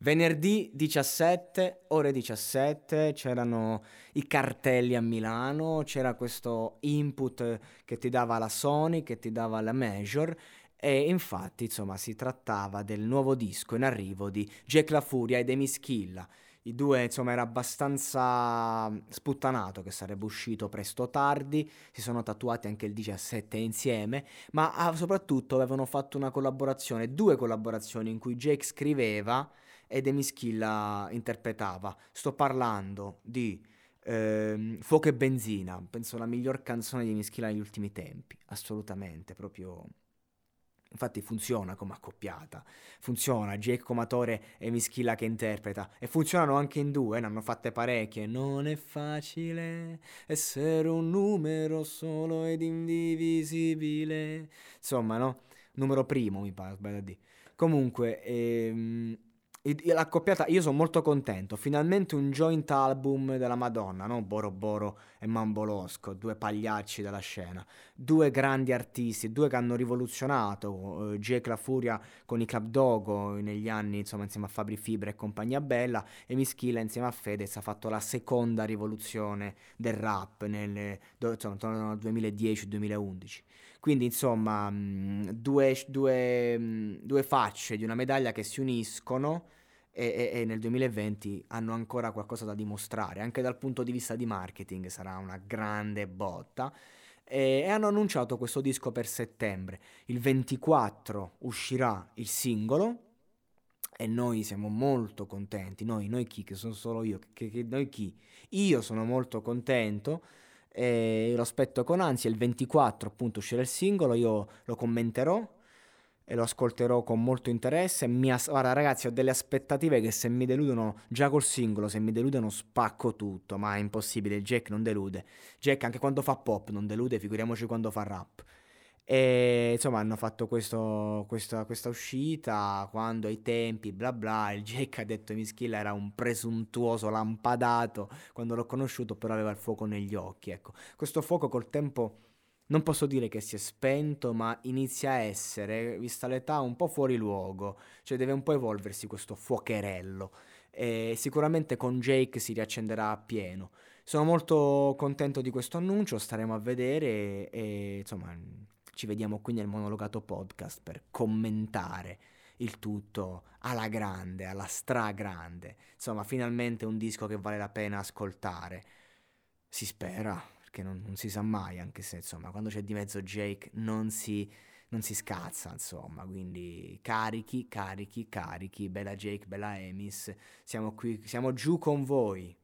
Venerdì 17, ore 17, c'erano i cartelli a Milano, c'era questo input che ti dava la Sony, che ti dava la Major e infatti, insomma, si trattava del nuovo disco in arrivo di Jack La Furia ed Amy Schilla. I due, insomma, era abbastanza sputtanato che sarebbe uscito presto o tardi, si sono tatuati anche il 17 insieme, ma ah, soprattutto avevano fatto una collaborazione, due collaborazioni in cui Jake scriveva ed Amy Schilla interpretava. Sto parlando di ehm, Fuoco e Benzina, penso la miglior canzone di Amy Schilla negli ultimi tempi, assolutamente, proprio Infatti funziona come accoppiata, funziona Jake Comatore e Mischilla che interpreta e funzionano anche in due, ne hanno fatte parecchie. Non è facile essere un numero solo ed indivisibile. Insomma, no? Numero primo mi pare, sbaglio di. Comunque, ehm, L'accoppiata, io sono molto contento. Finalmente un joint album della Madonna, no? Boro Boro e Mambolosco, due pagliacci della scena. Due grandi artisti, due che hanno rivoluzionato. Uh, Jake La Furia con i Club Dogo negli anni, insomma, insieme a Fabri Fibra e compagnia bella. E Mischila insieme a Fedez ha fatto la seconda rivoluzione del rap nel, insomma, 2010-2011. Quindi, insomma, due, due, due facce di una medaglia che si uniscono e, e, e, nel 2020 hanno ancora qualcosa da dimostrare, anche dal punto di vista di marketing sarà una grande botta. E, e hanno annunciato questo disco per settembre. Il 24 uscirà il singolo e noi siamo molto contenti. Noi, noi chi? Che sono solo io. Che, che, noi chi? Io sono molto contento. E lo aspetto con ansia. Il 24 appunto uscirà il singolo. Io lo commenterò e lo ascolterò con molto interesse. Mi as- Guarda, ragazzi, ho delle aspettative che se mi deludono già col singolo, se mi deludono spacco tutto, ma è impossibile. Jack non delude. Jack anche quando fa pop non delude, figuriamoci quando fa rap. E insomma hanno fatto questo, questa, questa, uscita quando ai tempi bla bla il Jake ha detto Mischilla era un presuntuoso lampadato quando l'ho conosciuto però aveva il fuoco negli occhi ecco questo fuoco col tempo non posso dire che si è spento, ma inizia a essere, vista l'età, un po' fuori luogo, cioè deve un po' evolversi questo fuocherello. E sicuramente con Jake si riaccenderà a pieno. Sono molto contento di questo annuncio, staremo a vedere e, e insomma ci vediamo qui nel monologato podcast per commentare il tutto alla grande, alla stragrande. Insomma, finalmente un disco che vale la pena ascoltare. Si spera perché non, non, si sa mai, anche se insomma quando c'è di mezzo Jake non si, non si scazza, insomma, quindi carichi, carichi, carichi, bella Jake, bella Emis, siamo qui, siamo giù con voi.